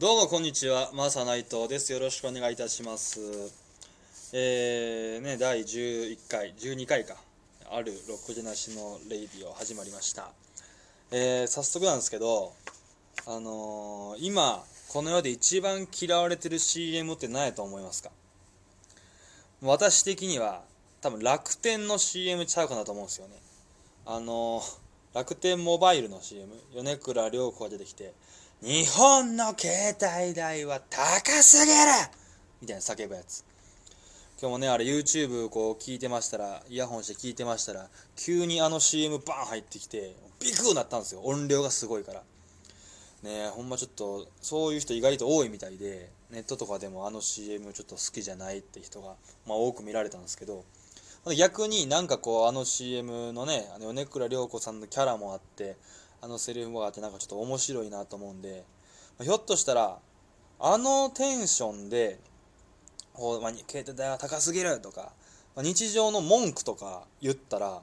どうもこんにちは、マーサ内藤です。よろしくお願いいたします。えー、ね、第11回、12回か、あるロックジェなしのレイディオ始まりました。えー、早速なんですけど、あのー今、この世で一番嫌われてる CM って何やと思いますか？私的には、多分楽天の CM ちゃうかなと思うんですよね。あのー楽天モバイルの CM、米倉涼子が出てきて、日本の携帯代は高すぎるみたいな叫ぶやつ。今日もね、あれ YouTube こう聞いてましたら、イヤホンして聞いてましたら、急にあの CM バーン入ってきて、ビクーなったんですよ。音量がすごいから。ねえ、ほんまちょっと、そういう人意外と多いみたいで、ネットとかでもあの CM ちょっと好きじゃないって人が、まあ多く見られたんですけど、逆になんかこうあの CM のねあの米倉涼子さんのキャラもあってあのセリフもあってなんかちょっと面白いなと思うんでひょっとしたらあのテンションでこう、まあ、携帯代は高すぎるとか、まあ日常の文句とか言ったら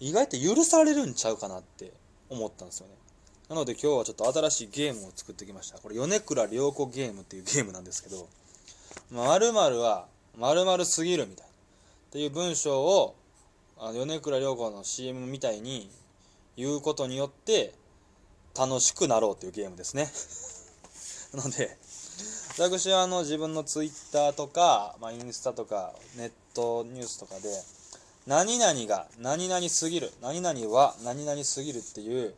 意外と許されるんちゃうかなって思ったんですよね。なので今日はちょっと新しいゲームを作ってきました。これ米倉涼子ゲームっていうゲームなんですけど〇〇は〇〇すぎるみたいな。っていう文章をあの米倉涼子の CM みたいに言うことによって楽しくなろうというゲームですね。なので私はあの自分の Twitter とか、まあ、インスタとかネットニュースとかで何々が何々すぎる何々は何々すぎるっていう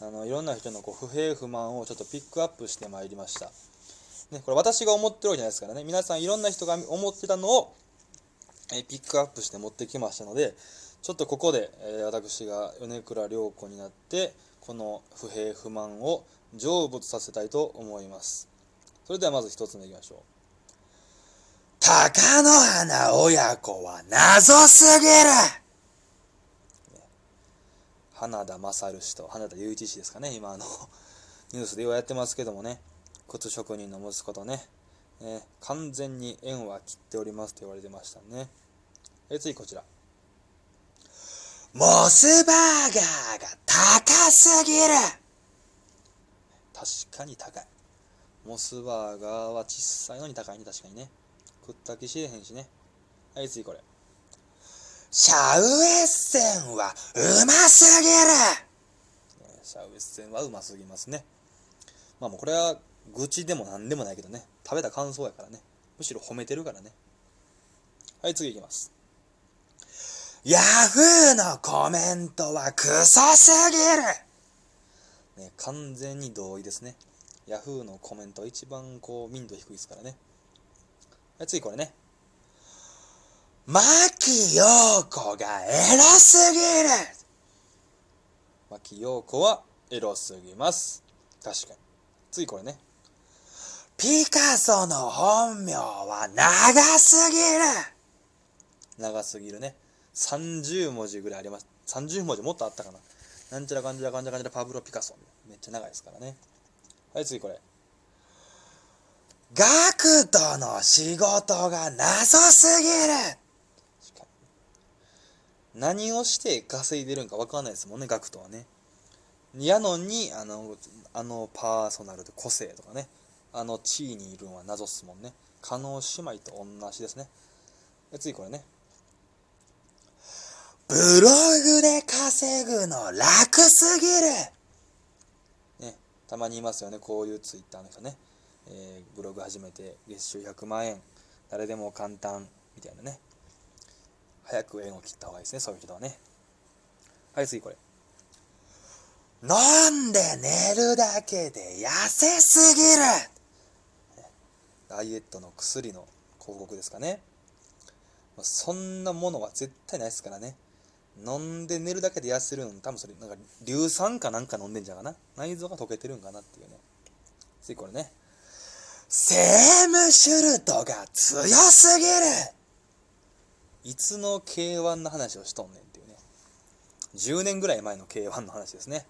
あのいろんな人のこう不平不満をちょっとピックアップしてまいりました。ね、これ私が思ってるわけじゃないですからね。皆さんいろんな人が思ってたのをえピックアップして持ってきましたのでちょっとここで、えー私が米倉涼子になってこの不平不満を成仏させたいと思います。それではまず一つ目いきましょう。貴乃花親子は謎すぎる。花田勝氏と花田雄一氏ですかね。今あのニュースでようやってますけどもね。靴職人の息子とね。ね、完全に縁は切っておりますと言われてましたね。え次こちら。モスバーガーが高すぎる確かに高い。モスバーガーは小さいのに高いね、確かにね。食った気しれへんしね。はい、次これ。シャウエッセンはうますぎるシャウエッセンはうますぎますね。まあもうこれは愚痴でも何でもないけどね。食べた感想やからね。むしろ褒めてるからね。はい、次いきます。ヤフーのコメントはクソすぎるね、完全に同意ですね。ヤフーのコメントは一番こう民度低いですからね。はい、次これね。牧陽子がエロすぎる牧陽子はエロすぎます。確かに。次これね。ピカソの本名は長すぎる長すぎるね。30文字ぐらいあります。30文字もっとあったかな。なんちゃらかんちゃらかんちゃらかんちゃらパブロ・ピカソ。めっちゃ長いですからね。はい、次これ。ガクトの仕事が謎すぎる何をして稼いでるんか分かんないですもんね、ガクトはね。やのに、あの、あのパーソナルで個性とかね。あの地位にいるのは謎っすもんね。加納姉妹と同じですね。次これね。ブログで稼ぐの楽すぎるね、たまにいますよね、こういうツイッターの人ね。えーブログ始めて月収100万円、誰でも簡単みたいなね。早く縁を切った方がいいですね、そういう人はね。はい、次これ。飲んで寝るだけで痩せすぎるダイエットの薬の広告ですかね。そんなものは絶対ないですからね。飲んで寝るだけで痩せるの多分それ、なんか硫酸かなんか飲んでんじゃうかな。内臓が溶けてるんかなっていうね。次これね。セームシュルトが強すぎるいつの K1 の話をしとんねんっていうね。10年ぐらい前の K1 の話ですね。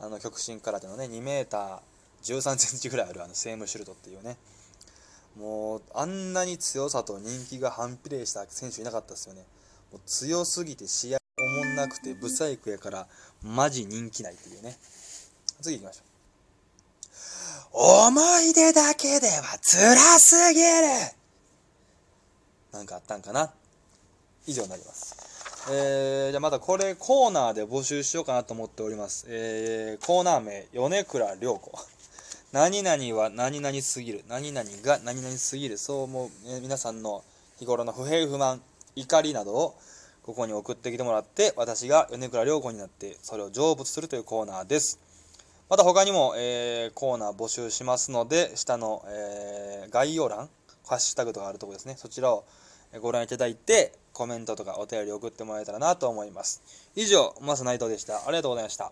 あの極真空手のね、2メーター13センチぐらいあるあのセームシュルトっていうね。もう、あんなに強さと人気が反比例した選手いなかったですよね。もう強すぎて試合なくて、ブサイクやから、マジ人気ないっていうね。次行きましょう。思い出だけでは辛すぎるなんかあったんかな？以上になります。えー、じゃあまたこれコーナーで募集しようかなと思っております。えー、コーナー名、米倉涼子。何々は何々すぎる。何々が何々すぎる。そう思う、え皆さんの日頃の不平不満、怒りなどをここに送ってきてもらって、私が米倉涼子になって、それを成仏するというコーナーです。また他にも、えーコーナー募集しますので、下の、えー概要欄、ハッシュタグとかあるところですね。そちらをご覧いただいて、コメントとかお便り送ってもらえたらなと思います。以上、マス内藤でした。ありがとうございました。